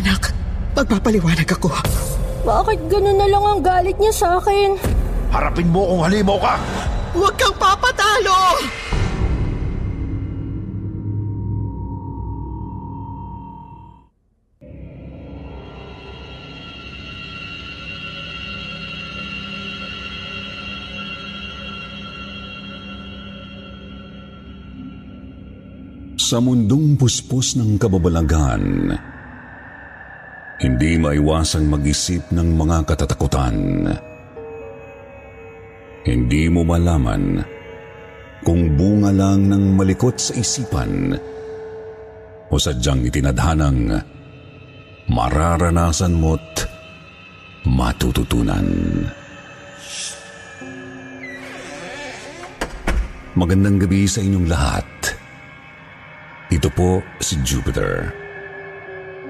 Anak, magpapaliwanag ako. Bakit ganun na lang ang galit niya sa akin? Harapin mo kung halimaw ka! Huwag kang papatalo! Sa mundong puspos ng kababalagan, hindi maiwasang mag-isip ng mga katatakutan. Hindi mo malaman kung bunga lang ng malikot sa isipan o sadyang itinadhanang mararanasan mo't matututunan. Magandang gabi sa inyong lahat. Ito po si Jupiter.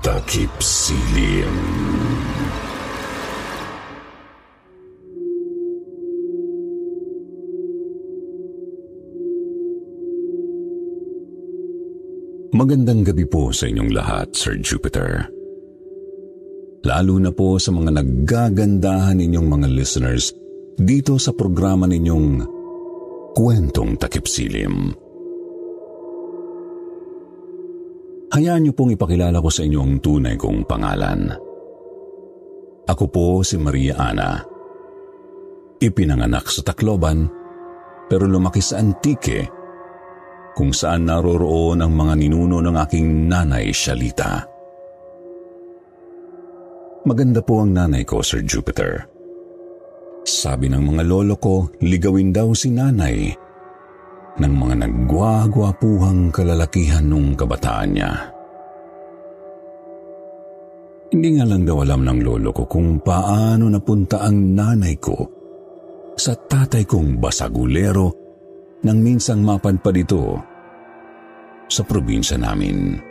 takip silim. Magandang gabi po sa inyong lahat, Sir Jupiter. Lalo na po sa mga naggagandahan ninyong mga listeners dito sa programa ninyong Kwentong Takip Silim. Hayaan niyo pong ipakilala ko sa inyo ang tunay kong pangalan. Ako po si Maria Ana. Ipinanganak sa Tacloban, pero lumaki sa Antique, kung saan naroroon ang mga ninuno ng aking nanay Shalita. Maganda po ang nanay ko, Sir Jupiter. Sabi ng mga lolo ko, ligawin daw si nanay ng mga nagwagwapuhang kalalakihan nung kabataan niya. Hindi nga lang daw alam ng lolo ko kung paano napunta ang nanay ko sa tatay kong basagulero nang minsang mapadpad ito sa probinsya namin.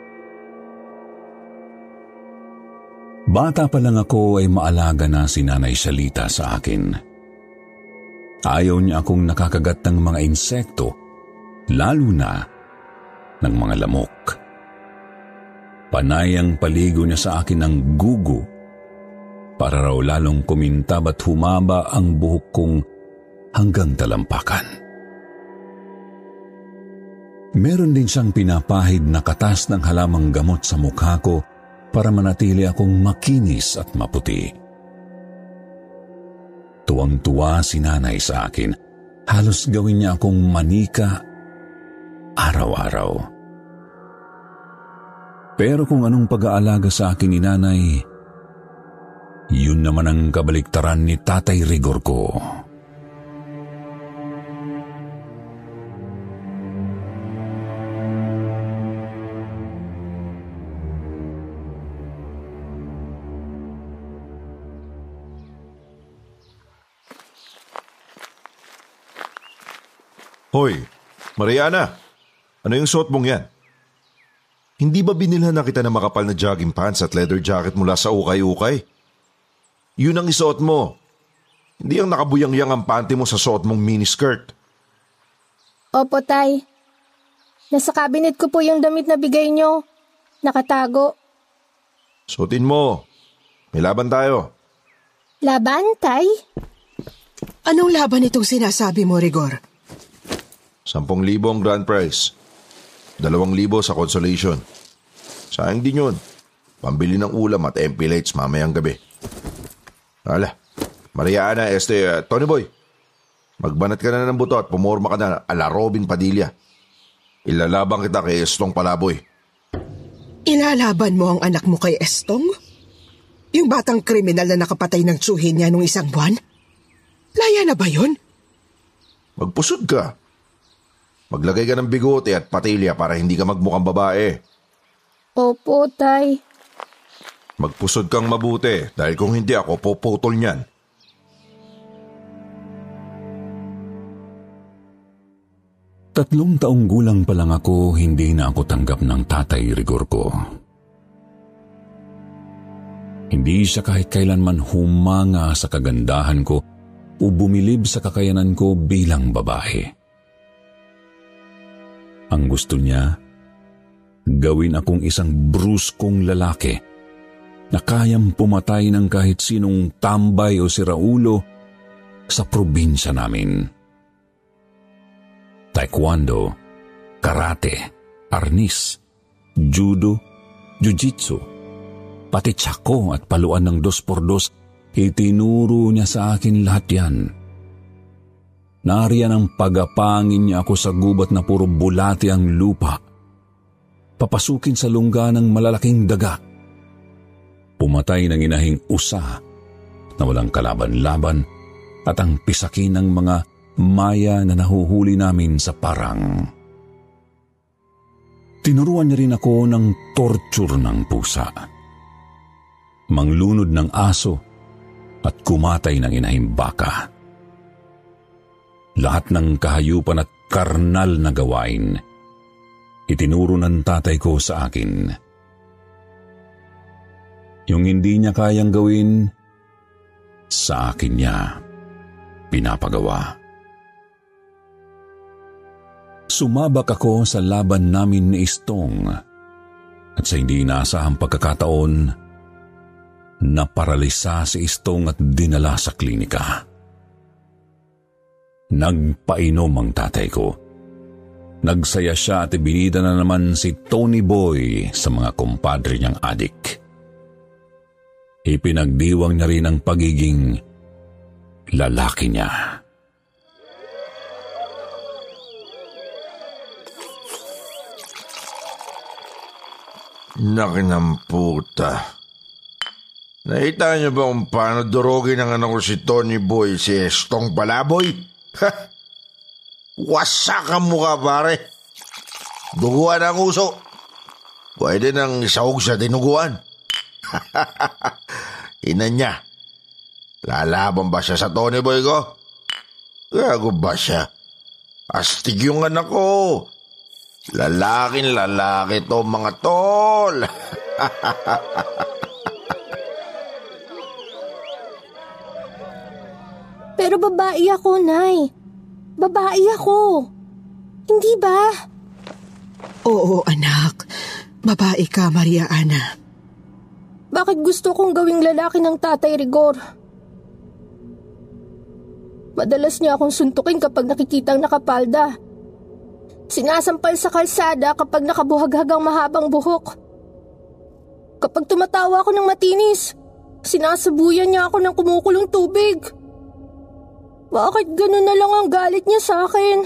Bata pa lang ako ay maalaga na si Nanay Salita sa akin. Ayaw niya akong nakakagat ng mga insekto, lalo na ng mga lamok. Panay ang paligo niya sa akin ng gugo para raw lalong kumintab at humaba ang buhok kong hanggang talampakan. Meron din siyang pinapahid na katas ng halamang gamot sa mukha ko para manatili akong makinis at maputi. Tuwang-tuwa si nanay sa akin. Halos gawin niya akong manika araw-araw. Pero kung anong pag-aalaga sa akin ni nanay, yun naman ang kabaliktaran ni Tatay Rigor ko. Hoy, Mariana, ano yung suot mong yan? Hindi ba binilhan na kita ng makapal na jogging pants at leather jacket mula sa ukay-ukay? Yun ang isuot mo. Hindi ang nakabuyang-yang ang panty mo sa suot mong miniskirt. Opo, Tay. Nasa cabinet ko po yung damit na bigay nyo. Nakatago. Suotin mo. May laban tayo. Laban, Tay? Anong laban itong sinasabi mo, Rigor? Sampung libo ang grand prize. Dalawang libo sa consolation. Sayang din yun. Pambili ng ulam at MP lights mamayang gabi. Hala, Maria Ana, este, uh, Tony Boy. Magbanat ka na ng buto at pumorma ka na ala Robin Padilla. Ilalabang kita kay Estong Palaboy. Ilalaban mo ang anak mo kay Estong? Yung batang kriminal na nakapatay ng tsuhin niya nung isang buwan? Laya na ba yun? Magpusod ka. Maglagay ka ng bigote at patilya para hindi ka magmukhang babae. Opo, tay. Magpusod kang mabuti dahil kung hindi ako poputol niyan. Tatlong taong gulang pa lang ako, hindi na ako tanggap ng tatay rigor ko. Hindi siya kahit kailanman humanga sa kagandahan ko o bumilib sa kakayanan ko bilang babae. Ang gusto niya, gawin akong isang bruskong lalaki na kayang pumatay ng kahit sinong tambay o siraulo sa probinsya namin. Taekwondo, karate, arnis, judo, jiu-jitsu, pati tsako at paluan ng dos por dos, itinuro niya sa akin lahat yan. Nariyan ang pagapangin niya ako sa gubat na puro bulati ang lupa. Papasukin sa lungga ng malalaking daga. Pumatay ng inahing usa na walang kalaban-laban at ang pisakin ng mga maya na nahuhuli namin sa parang. Tinuruan niya rin ako ng torture ng pusa. Manglunod ng aso at kumatay ng inahing baka. Lahat ng kahayupan at karnal na gawain, itinuro ng tatay ko sa akin. Yung hindi niya kayang gawin, sa akin niya pinapagawa. Sumabak ako sa laban namin ni Istong at sa hindi inaasahang pagkakataon, naparalisa si Istong at dinala sa klinika. Nagpainom ang tatay ko. Nagsaya siya at ibinida na naman si Tony Boy sa mga kumpadre niyang adik. Ipinagdiwang niya rin ang pagiging lalaki niya. Nakinang puta. Nakita niyo ba kung paano durugin ng anak ko si Tony Boy, si Estong Palaboy? Wasak ang mukha, pare. Duguan ang uso. Pwede nang isahog sa dinuguan. Ina niya. Lalaban ba siya sa Tony Boy ko? Gago ba siya? Astig yung anak ko. Lalaking lalaki to mga tol. Pero babae ako, Nay. Babae ako. Hindi ba? Oo, anak. Babae ka, Maria Ana. Bakit gusto kong gawing lalaki ng tatay Rigor? Madalas niya akong suntukin kapag nakikitang nakapalda. Sinasampal sa kalsada kapag nakabuhaghag ang mahabang buhok. Kapag tumatawa ako ng matinis, sinasabuyan niya ako ng kumukulong tubig. Bakit ganun na lang ang galit niya sa akin?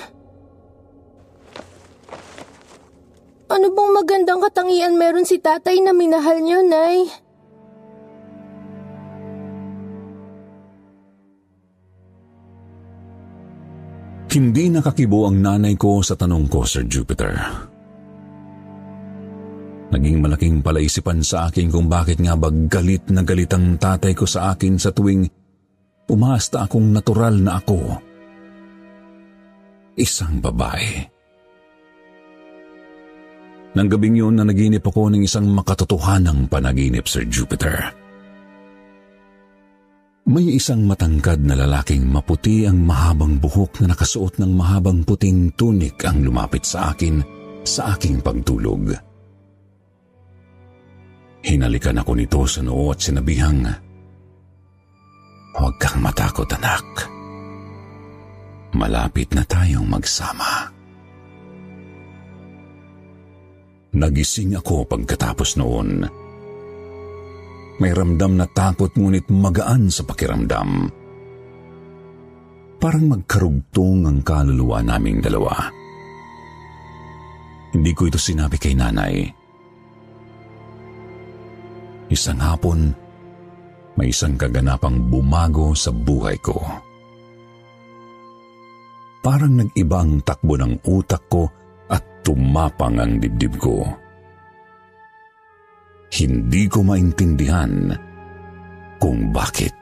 Ano bang magandang katangian meron si tatay na minahal niyo, Nay? Hindi nakakibo ang nanay ko sa tanong ko, Sir Jupiter. Naging malaking palaisipan sa akin kung bakit nga ba galit na galit ang tatay ko sa akin sa tuwing umasta akong natural na ako. Isang babae. Nang gabing yun na naginip ako ng isang makatotohanang panaginip, Sir Jupiter. May isang matangkad na lalaking maputi ang mahabang buhok na nakasuot ng mahabang puting tunik ang lumapit sa akin sa aking pagtulog. Hinalikan ako nito sa noo at sinabihang, Huwag kang matakot anak. Malapit na tayong magsama. Nagising ako pagkatapos noon. May ramdam na takot ngunit magaan sa pakiramdam. Parang magkarugtong ang kaluluwa naming dalawa. Hindi ko ito sinabi kay nanay. Isang hapon, may isang kaganapang bumago sa buhay ko. Parang nag-iba ang takbo ng utak ko at tumapang ang dibdib ko. Hindi ko maintindihan kung bakit.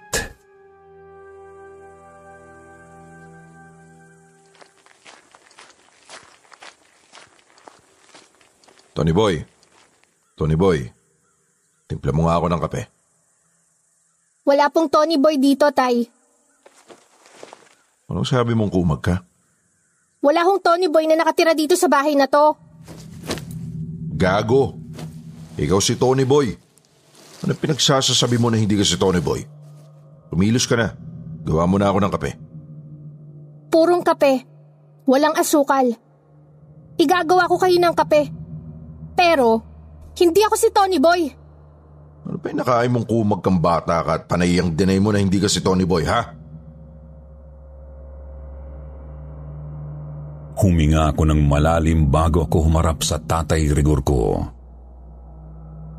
Tony Boy. Tony Boy. Timpla mo nga ako ng kape. Wala pong Tony Boy dito, Tay. Anong sabi mong kumag ka? Wala hong Tony Boy na nakatira dito sa bahay na to. Gago. Ikaw si Tony Boy. Ano pinagsasasabi mo na hindi ka si Tony Boy? Tumilos ka na. Gawa mo na ako ng kape. Purong kape. Walang asukal. Igagawa ko kayo ng kape. Pero, hindi ako si Tony Boy. Ano pa nakain mong kumag kang bata ka at panay ang dinay mo na hindi ka si Tony Boy, ha? Huminga ako ng malalim bago ako humarap sa tatay rigor ko.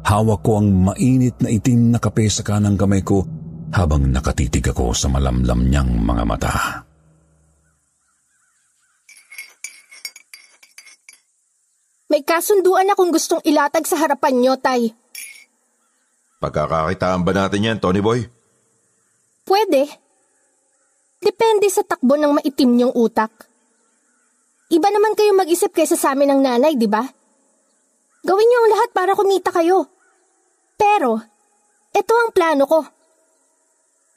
Hawak ko ang mainit na itim na kape sa kanang kamay ko habang nakatitig ako sa malamlam niyang mga mata. May kasunduan akong gustong ilatag sa harapan nyo, Tay. Pagkakakitaan ba natin yan, Tony Boy? Pwede. Depende sa takbo ng maitim niyong utak. Iba naman kayo mag-isip kaysa sa amin ng nanay, di ba? Gawin niyo ang lahat para kumita kayo. Pero, ito ang plano ko.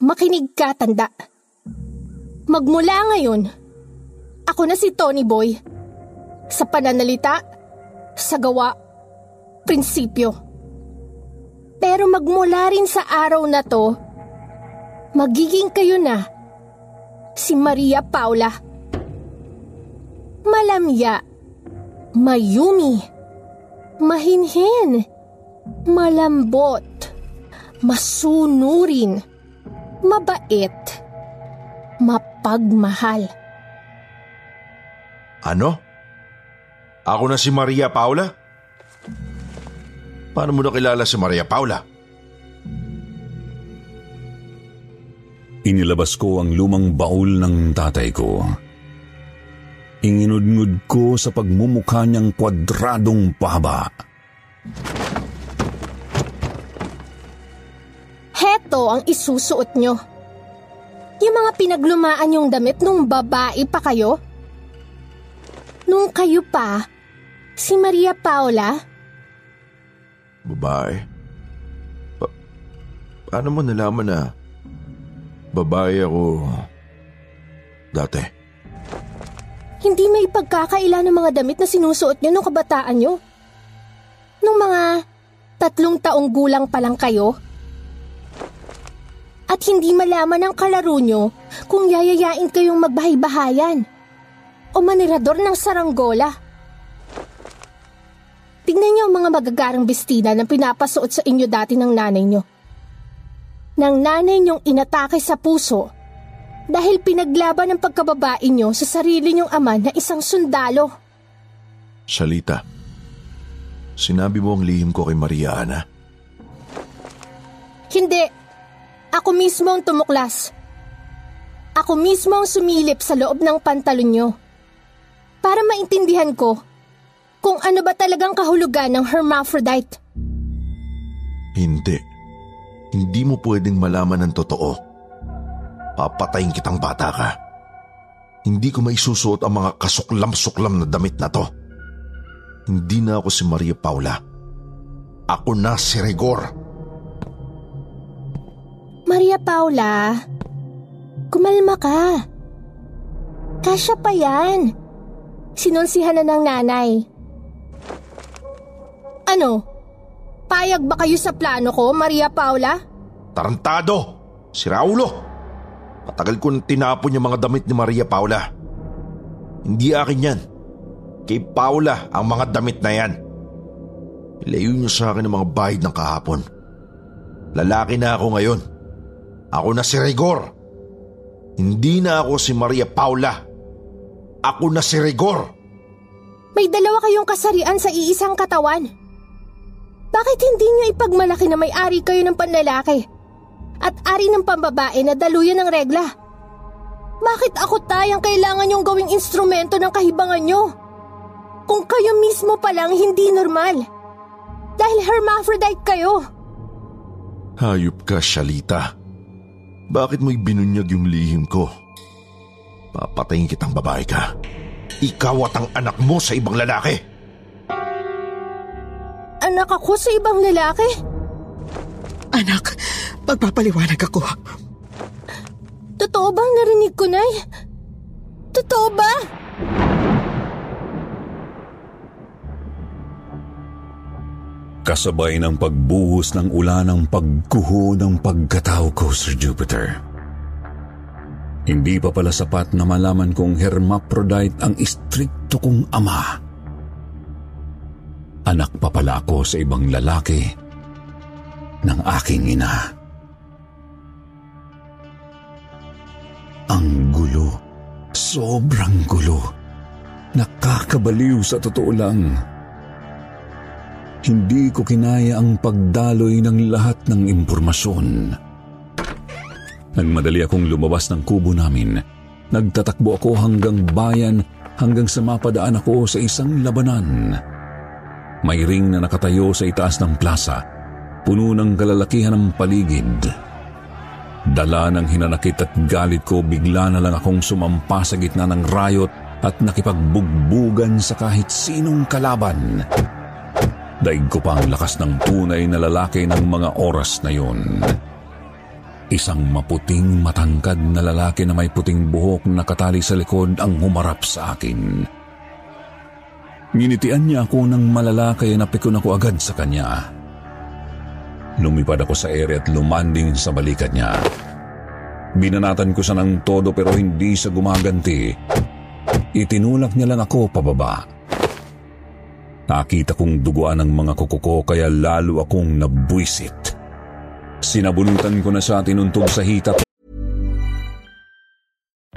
Makinig ka, tanda. Magmula ngayon, ako na si Tony Boy. Sa pananalita, sa gawa, prinsipyo. Pero magmula rin sa araw na to, magiging kayo na si Maria Paula. Malamya, mayumi, mahinhin, malambot, masunurin, mabait, mapagmahal. Ano? Ako na si Maria Paula? Paano mo nakilala si Maria Paula? Inilabas ko ang lumang baul ng tatay ko. Inginudngud ko sa pagmumukha niyang kwadradong pahaba. Heto ang isusuot nyo. Yung mga pinaglumaan yung damit nung babae pa kayo? Nung kayo pa, si Maria Paula? Babae? Pa- paano mo nalaman na babae ako dati? Hindi may pagkakaila ng mga damit na sinusuot nyo nung kabataan nyo. Nung mga tatlong taong gulang pa lang kayo. At hindi malaman ng kalaro nyo kung yayayain kayong magbahay-bahayan o manirador ng saranggola. Tingnan niyo ang mga magagarang bestida na pinapasuot sa inyo dati ng nanay nyo. Nang nanay nyong inatake sa puso dahil pinaglaban ng pagkababae nyo sa sarili nyong ama na isang sundalo. Salita, sinabi mo ang lihim ko kay Maria Ana. Hindi. Ako mismo ang tumuklas. Ako mismo ang sumilip sa loob ng pantalon nyo. Para maintindihan ko kung ano ba talagang kahulugan ng hermaphrodite. Hindi. Hindi mo pwedeng malaman ng totoo. Papatayin kitang bata ka. Hindi ko maisusuot ang mga kasuklam-suklam na damit na to. Hindi na ako si Maria Paula. Ako na si Rigor. Maria Paula, kumalma ka. Kasya pa yan. Sinunsihan na ng nanay. Ano? Payag ba kayo sa plano ko, Maria Paula? Tarantado! Si Raulo! Matagal ko nang tinapon yung mga damit ni Maria Paula. Hindi akin yan. Kay Paula ang mga damit na yan. Ilayo niyo sa akin ang mga bahid ng kahapon. Lalaki na ako ngayon. Ako na si Rigor. Hindi na ako si Maria Paula. Ako na si Rigor. May dalawa kayong kasarian sa iisang katawan. Bakit hindi niyo ipagmalaki na may-ari kayo ng panlalaki at ari ng pambabae na daluyan ng regla? Bakit ako tayang kailangan yung gawing instrumento ng kahibangan nyo? Kung kayo mismo palang hindi normal. Dahil hermaphrodite kayo. Hayop ka, Shalita. Bakit mo'y binunyag yung lihim ko? Papatayin kitang babae ka. Ikaw at ang anak mo sa ibang lalaki. Anak ako sa ibang lalaki? Anak, magpapaliwanag ako. Totoo bang narinig ko, Nay? Totoo ba? Kasabay ng pagbuhos ng ulan ng pagguho ng pagkatao ko, Sir Jupiter. Hindi pa pala sapat na malaman kong hermaphrodite ang istrikto kong ama. Anak pa pala ako sa ibang lalaki ng aking ina. Ang gulo. Sobrang gulo. Nakakabaliw sa totoo lang. Hindi ko kinaya ang pagdaloy ng lahat ng impormasyon. Nagmadali akong lumabas ng kubo namin. Nagtatakbo ako hanggang bayan hanggang sa mapadaan ako sa isang labanan. May ring na nakatayo sa itaas ng plaza, puno ng kalalakihan ng paligid. Dala ng hinanakit at galit ko, bigla na lang akong sumampa sa gitna ng rayot at nakipagbugbugan sa kahit sinong kalaban. Daig ko pa ang lakas ng tunay na lalaki ng mga oras na yun. Isang maputing matangkad na lalaki na may puting buhok na katali sa likod ang humarap sa akin. Nginitian niya ako ng malala kaya napikon ako agad sa kanya. Lumipad ako sa ere at lumanding sa balikat niya. Binanatan ko siya ng todo pero hindi siya gumaganti. Itinulak niya lang ako pababa. Nakita kong duguan ng mga kuko ko kaya lalo akong nabwisit. Sinabunutan ko na siya tinuntog sa hita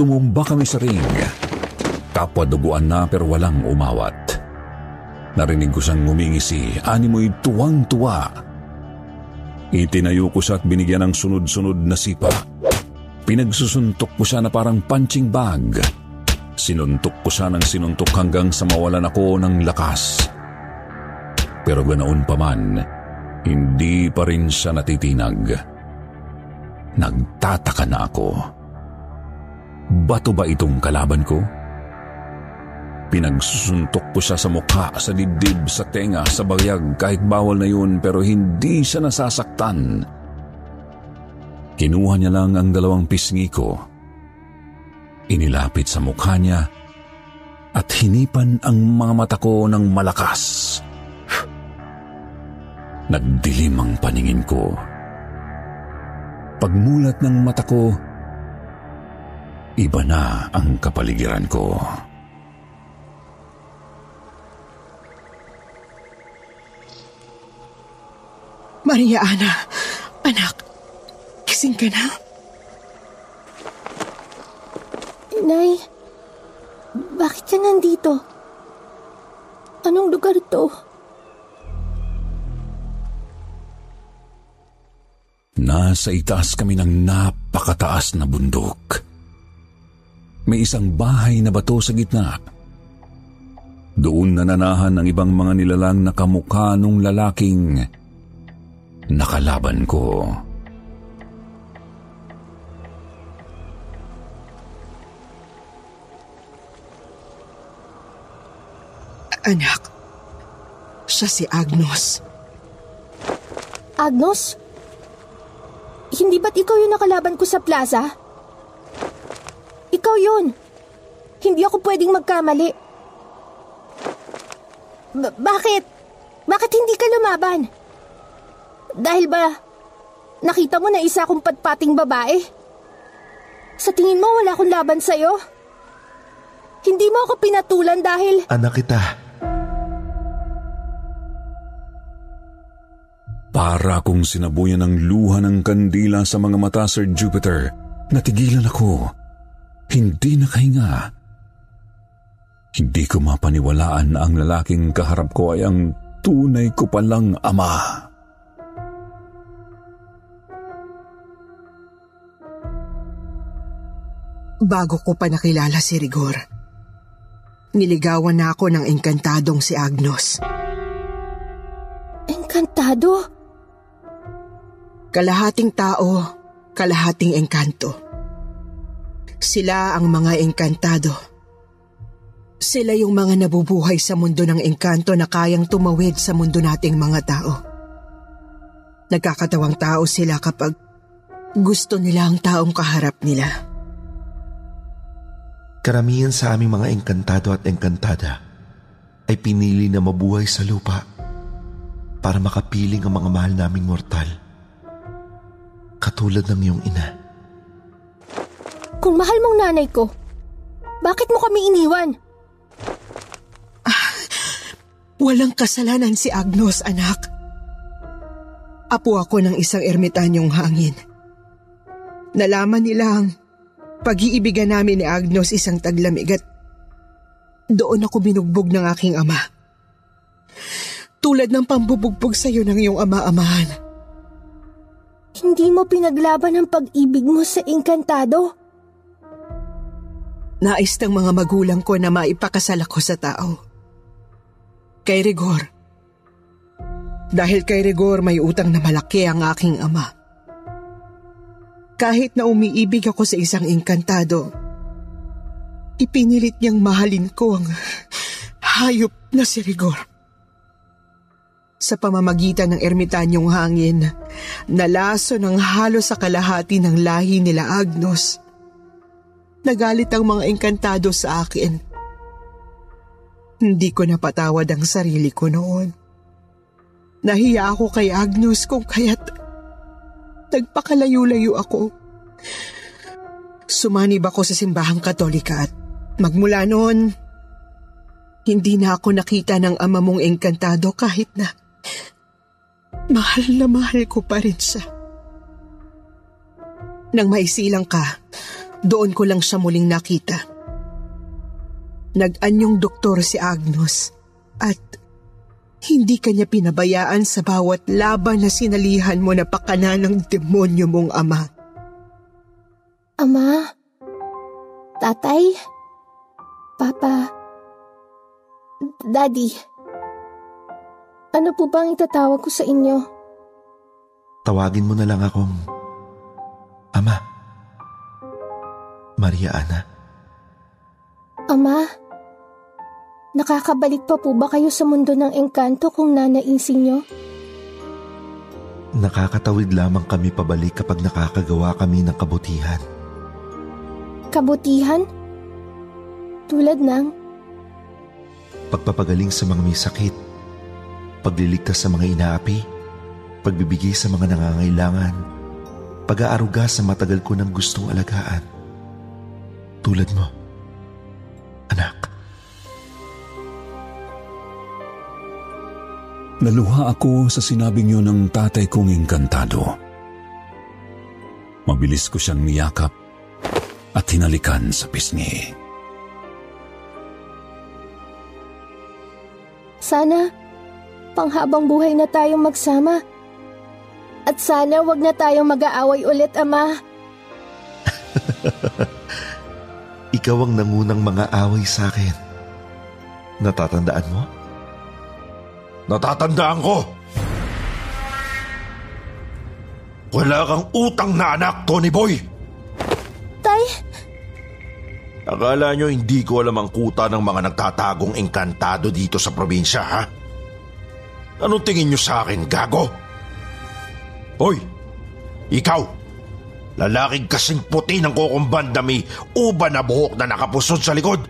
Tumumba kami sa ring. Kapwa duguan na pero walang umawat. Narinig ko siyang ngumingisi, animoy tuwang-tuwa. Itinayo ko siya at binigyan ng sunod-sunod na sipa. Pinagsusuntok ko siya na parang punching bag. Sinuntok ko siya ng sinuntok hanggang sa mawalan ako ng lakas. Pero ganoon pa man, hindi pa rin siya natitinag. Nagtataka na ako. Bato ba itong kalaban ko? Pinagsusuntok ko siya sa mukha, sa dibdib, sa tenga, sa bayag, kahit bawal na yun pero hindi siya nasasaktan. Kinuha niya lang ang dalawang pisngi ko. Inilapit sa mukha niya at hinipan ang mga mata ko ng malakas. Nagdilim ang paningin ko. Pagmulat ng mata ko, iba na ang kapaligiran ko. Maria Ana, anak, gising ka na? Nay, bakit ka nandito? Anong lugar to? Nasa itaas kami ng napakataas na bundok. May isang bahay na bato sa gitna. Doon nananahan ang ibang mga nilalang na kamukha nung lalaking nakalaban ko. Anak, siya si Agnos. Agnos? Hindi ba't ikaw yung nakalaban ko sa plaza? Ikaw yun. Hindi ako pwedeng magkamali. Ba- bakit? Bakit hindi ka lumaban? Dahil ba nakita mo na isa akong patpating babae? Sa tingin mo wala akong laban sa'yo? Hindi mo ako pinatulan dahil... Anak kita. Para kung sinabuyan ng luha ng kandila sa mga mata, Sir Jupiter, natigilan ako. Hindi nakahinga. Hindi ko mapaniwalaan na ang lalaking kaharap ko ay ang tunay ko palang ama. Bago ko pa nakilala si Rigor, niligawan na ako ng engkantadong si Agnos. Engkantado? Kalahating tao, kalahating engkanto. Sila ang mga engkantado. Sila yung mga nabubuhay sa mundo ng engkanto na kayang tumawid sa mundo nating mga tao. Nagkakatawang tao sila kapag gusto nila ang taong kaharap nila. Karamihan sa aming mga engkantado at engkantada ay pinili na mabuhay sa lupa para makapiling ang mga mahal naming mortal katulad ng iyong ina. Kung mahal mong nanay ko, bakit mo kami iniwan? Ah, walang kasalanan si Agnos, anak. Apo ako ng isang ermitanyong hangin. Nalaman nila ang pag-iibigan namin ni Agnos isang taglamig at doon ako binugbog ng aking ama. Tulad ng pambubugbog sa iyo ng iyong ama-amahan. Hindi mo pinaglaban ang pag-ibig mo sa engkantado? Nais ng mga magulang ko na maipakasal ako sa tao. Kay Rigor. Dahil kay Rigor may utang na malaki ang aking ama. Kahit na umiibig ako sa isang engkantado, ipinilit niyang mahalin ko ang hayop na si Rigor sa pamamagitan ng ermitanyong hangin na laso ng halos sa kalahati ng lahi nila Agnos. Nagalit ang mga engkantado sa akin. Hindi ko napatawad ang sarili ko noon. Nahiya ako kay Agnos kung kaya't nagpakalayo-layo ako. Sumanib ako sa simbahang katolika at magmula noon, hindi na ako nakita ng ama mong engkantado kahit na Mahal na mahal ko pa rin siya. Nang maisilang ka, doon ko lang siya muling nakita. Nag-anyong doktor si Agnos at hindi kanya pinabayaan sa bawat laban na sinalihan mo na pakana ng demonyo mong ama. Ama? Tatay? Papa? Daddy? Ano po bang itatawag ko sa inyo? Tawagin mo na lang akong Ama. Maria Ana. Ama, nakakabalik pa po ba kayo sa mundo ng engkanto kung nanaisin nyo? Nakakatawid lamang kami pabalik kapag nakakagawa kami ng kabutihan. Kabutihan? Tulad ng? Pagpapagaling sa mga may sakit pagliligtas sa mga inaapi, pagbibigay sa mga nangangailangan, pag-aaruga sa matagal ko ng gustong alagaan. Tulad mo, anak. Naluha ako sa sinabing yun ng tatay kong engkantado. Mabilis ko siyang niyakap at hinalikan sa pisngi. Sana panghabang buhay na tayong magsama. At sana wag na tayong mag-aaway ulit, Ama. ikaw ang nangunang mga away sa akin. Natatandaan mo? Natatandaan ko! Wala kang utang na anak, Tony Boy! Tay, Akala nyo hindi ko alam ang kuta ng mga nagtatagong engkantado dito sa probinsya, ha? Anong tingin nyo sa akin, gago? Hoy! Ikaw! Lalaking kasing puti ng kukumban may uba na buhok na nakapusod sa likod.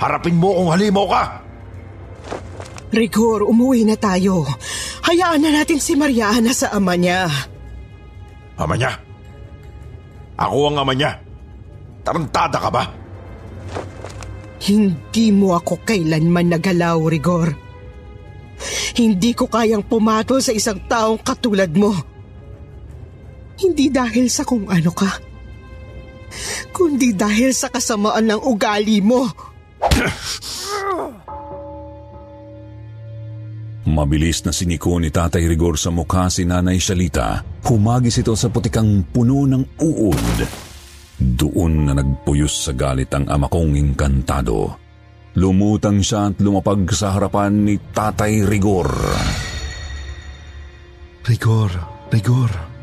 Harapin mo kung halimaw ka! Rigor, umuwi na tayo. Hayaan na natin si Mariana sa ama niya. Ama niya? Ako ang ama niya. Tarantada ka ba? Hindi mo ako kailanman nagalaw, Rigor. Hindi ko kayang pumatol sa isang taong katulad mo. Hindi dahil sa kung ano ka, kundi dahil sa kasamaan ng ugali mo. Mabilis na siniko ni Tatay Rigor sa mukha si Nanay Shalita. Humagis ito sa putikang puno ng uod. Doon na nagpuyos sa galit ang ama kong inkantado. Lumutang siya at lumapag sa harapan ni Tatay Rigor. Rigor, Rigor.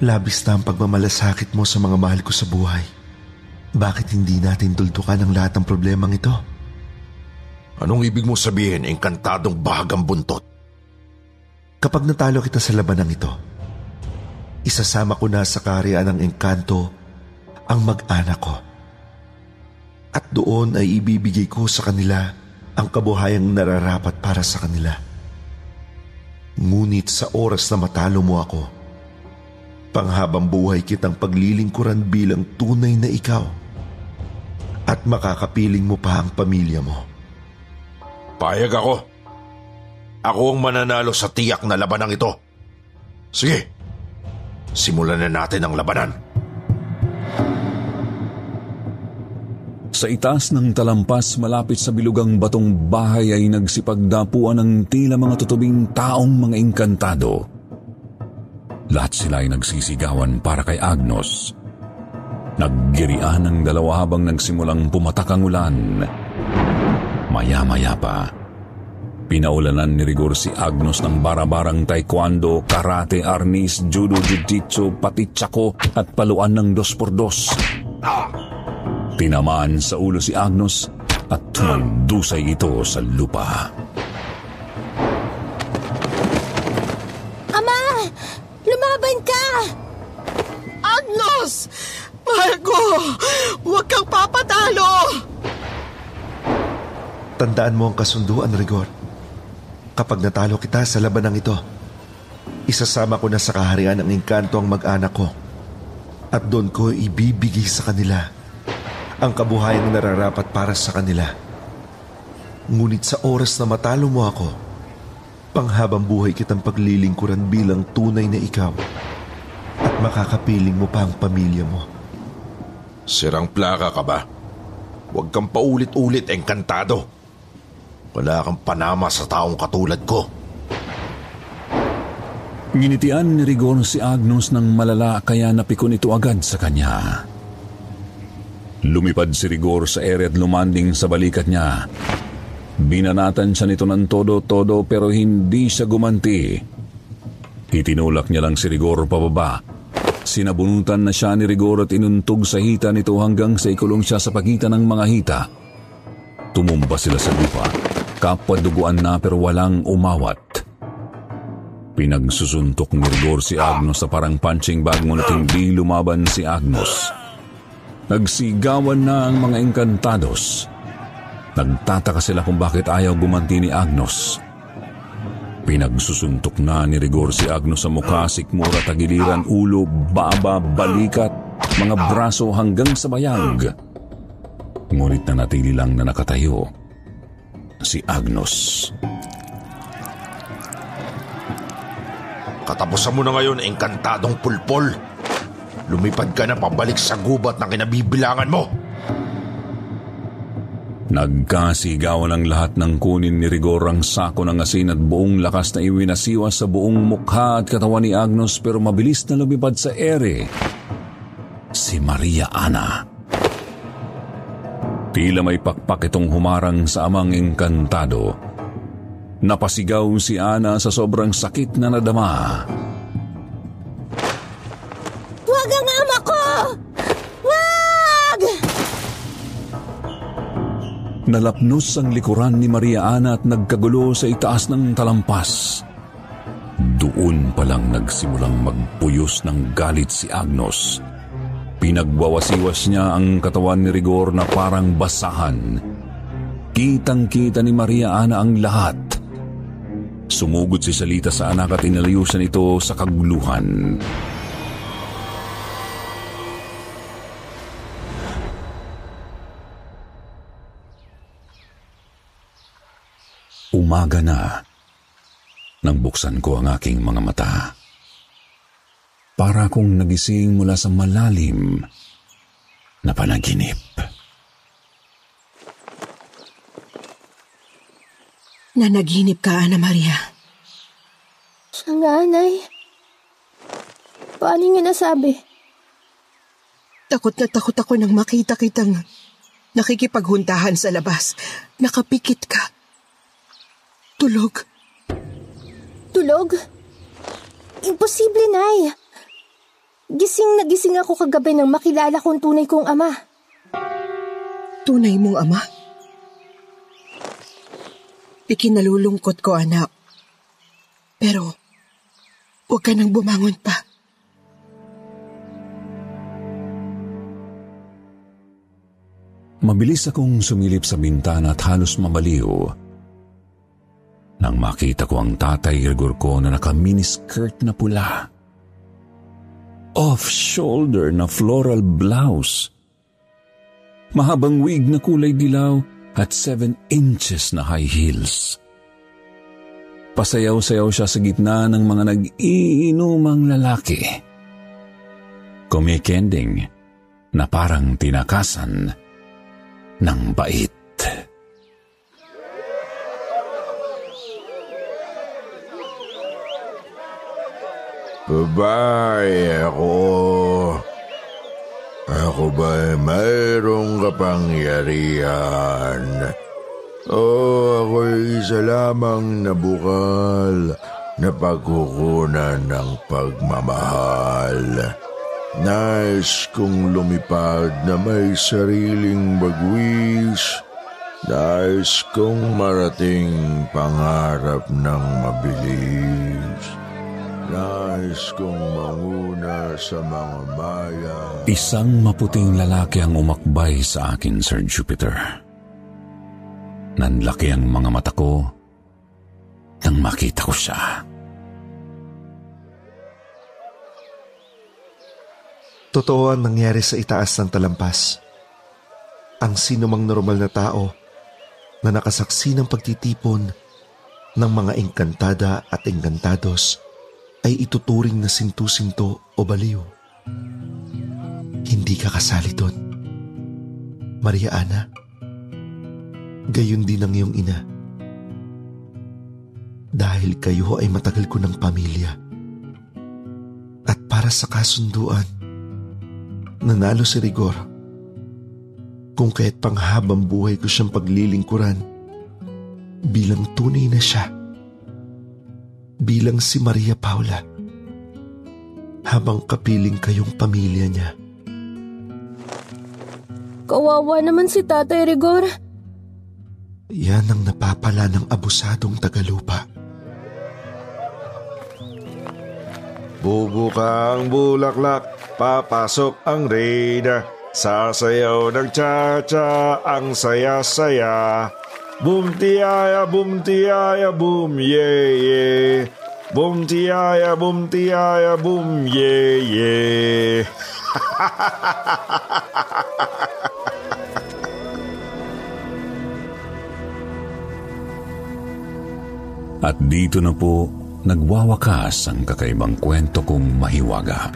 Labis na ang pagmamalasakit mo sa mga mahal ko sa buhay. Bakit hindi natin duldukan ang lahat ng problemang ito? Anong ibig mo sabihin, engkantadong bahagang buntot? Kapag natalo kita sa labanang ito, isasama ko na sa kaharian ng engkanto ang mag-anak ko. At doon ay ibibigay ko sa kanila ang kabuhayang nararapat para sa kanila. Ngunit sa oras na matalo mo ako, panghabang buhay kitang paglilingkuran bilang tunay na ikaw at makakapiling mo pa ang pamilya mo. Payag ako. Ako ang mananalo sa tiyak na labanang ito. Sige, simulan na natin ang labanan. Sa itaas ng talampas malapit sa bilugang batong bahay ay nagsipagdapuan ng tila mga tutubing taong mga engkantado. Lahat sila ay nagsisigawan para kay Agnos. Naggirian ang dalawa habang nagsimulang pumatak ang ulan. Maya-maya pa, pinaulanan ni Rigor si Agnos ng barabarang taekwondo, karate, arnis, judo, jiu-jitsu, pati tsako at paluan ng dos por dos. Tinamaan sa ulo si Agnos at tumandusay ito sa lupa. Tandaan mo ang kasunduan, Rigor. Kapag natalo kita sa labanang ito, isasama ko na sa kaharian ng engkanto ang mag-anak ko. At doon ko ibibigay sa kanila ang kabuhayang nararapat para sa kanila. Ngunit sa oras na matalo mo ako, panghabang buhay kitang paglilingkuran bilang tunay na ikaw at makakapiling mo pa ang pamilya mo. Sirang plaka ka ba? Huwag kang paulit-ulit engkantado. Wala kang panama sa taong katulad ko. Nginitian ni Rigor si Agnos ng malala kaya napikon ito agad sa kanya. Lumipad si Rigor sa ere at lumanding sa balikat niya. Binanatan siya nito ng todo-todo pero hindi siya gumanti. Itinulak niya lang si Rigor pababa. Sinabunutan na siya ni Rigor at inuntog sa hita nito hanggang sa ikulong siya sa pagitan ng mga hita. Tumumba sila sa lupa. Kapwa duguan na pero walang umawat. Pinagsusuntok ni Rigor si Agnos sa parang punching bag ngunit hindi lumaban si Agnos. Nagsigawan na ang mga engkantados. Nagtataka sila kung bakit ayaw gumanti ni Agnos. Pinagsusuntok na ni Rigor si Agnos sa mukha, sikmura, tagiliran, ulo, baba, balikat, mga braso hanggang sa bayag. Ngunit nanatili lang na nakatayo si Agnos. Katapusan mo na ngayon, engkantadong pulpol. Lumipad ka na pabalik sa gubat na kinabibilangan mo. Nagkasigawan ang lahat ng kunin ni Rigor ang sako ng asin at buong lakas na iwinasiwa sa buong mukha at katawan ni Agnos pero mabilis na lumipad sa ere. Si Maria Ana. Tila may pakpak itong humarang sa amang engkantado. Napasigaw si Ana sa sobrang sakit na nadama. Huwag ang ama ko! Huwag! Nalapnos ang likuran ni Maria Ana at nagkagulo sa itaas ng talampas. Doon palang nagsimulang magpuyos ng galit si Agnos. Pinagwawasiwas niya ang katawan ni Rigor na parang basahan. Kitang-kita ni Maria Ana ang lahat. Sumugod si Salita sa anak at inalayusan ito sa kaguluhan. Umaga na nang buksan ko ang aking mga mata. Para kong nagising mula sa malalim na panaginip. Nanaginip ka, Ana Maria. Siya nga, Nay. Paano niyo nasabi? Takot na takot ako nang makita kitang nakikipaghuntahan sa labas. Nakapikit ka. Tulog. Tulog? Imposible, Nay. Gising na gising ako kagabi nang makilala kong tunay kong ama. Tunay mong ama? Ikinalulungkot ko, anak. Pero, huwag ka nang bumangon pa. Mabilis akong sumilip sa bintana at halos mabaliw. Nang makita ko ang tatay rigor ko na naka-miniskirt na pula. Off-shoulder na floral blouse. Mahabang wig na kulay dilaw at 7 inches na high heels. Pasayaw-sayaw siya sa gitna ng mga nag-iinumang lalaki. Kumikending na parang tinakasan ng bait. Babae ako. Ako ba ay mayroong kapangyarihan? O ako'y isa lamang na bukal na pagkukunan ng pagmamahal. Nais kong lumipad na may sariling bagwis. Nais kong marating pangarap ng mabilis. Nais kong manguna sa mga maya. Isang maputing lalaki ang umakbay sa akin, Sir Jupiter. Nanlaki ang mga mata ko nang makita ko siya. Totoo ang nangyari sa itaas ng talampas. Ang sinumang normal na tao na nakasaksi ng pagtitipon ng mga engkantada at engkantados ay ituturing na sintu-sinto o baliw. Hindi ka kasali doon. Maria Ana, gayon din ang iyong ina. Dahil kayo ay matagal ko ng pamilya. At para sa kasunduan, nanalo si Rigor. Kung kahit panghabang buhay ko siyang paglilingkuran, bilang tunay na siya bilang si Maria Paula habang kapiling kayong pamilya niya. Kawawa naman si Tatay Rigor. Yan ang napapala ng abusadong tagalupa. Bubuka ang bulaklak, papasok ang reyna. Sasayaw ng cha-cha, ang saya-saya. Boom tiyaya, boom tiyaya, boom yeah yeah. Boom tiyaya, boom tiyaya, boom yeah yeah. At dito na po nagwawakas ang kakaibang kwento kong mahiwaga.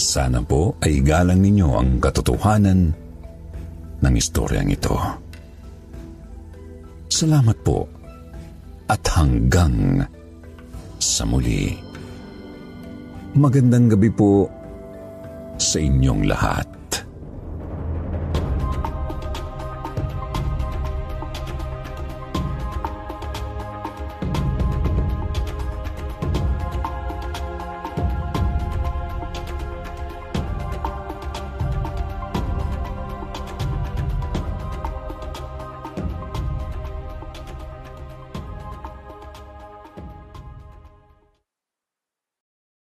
Sana po ay galang ninyo ang katotohanan ng istoryang ito. Salamat po at hanggang sa muli. Magandang gabi po sa inyong lahat.